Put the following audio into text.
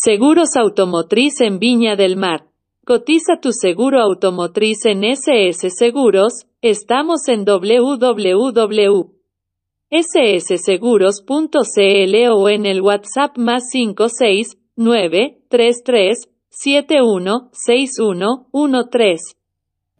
Seguros Automotriz en Viña del Mar. Cotiza tu seguro automotriz en SS Seguros. Estamos en www.ssseguros.cl o en el WhatsApp más 56 71 61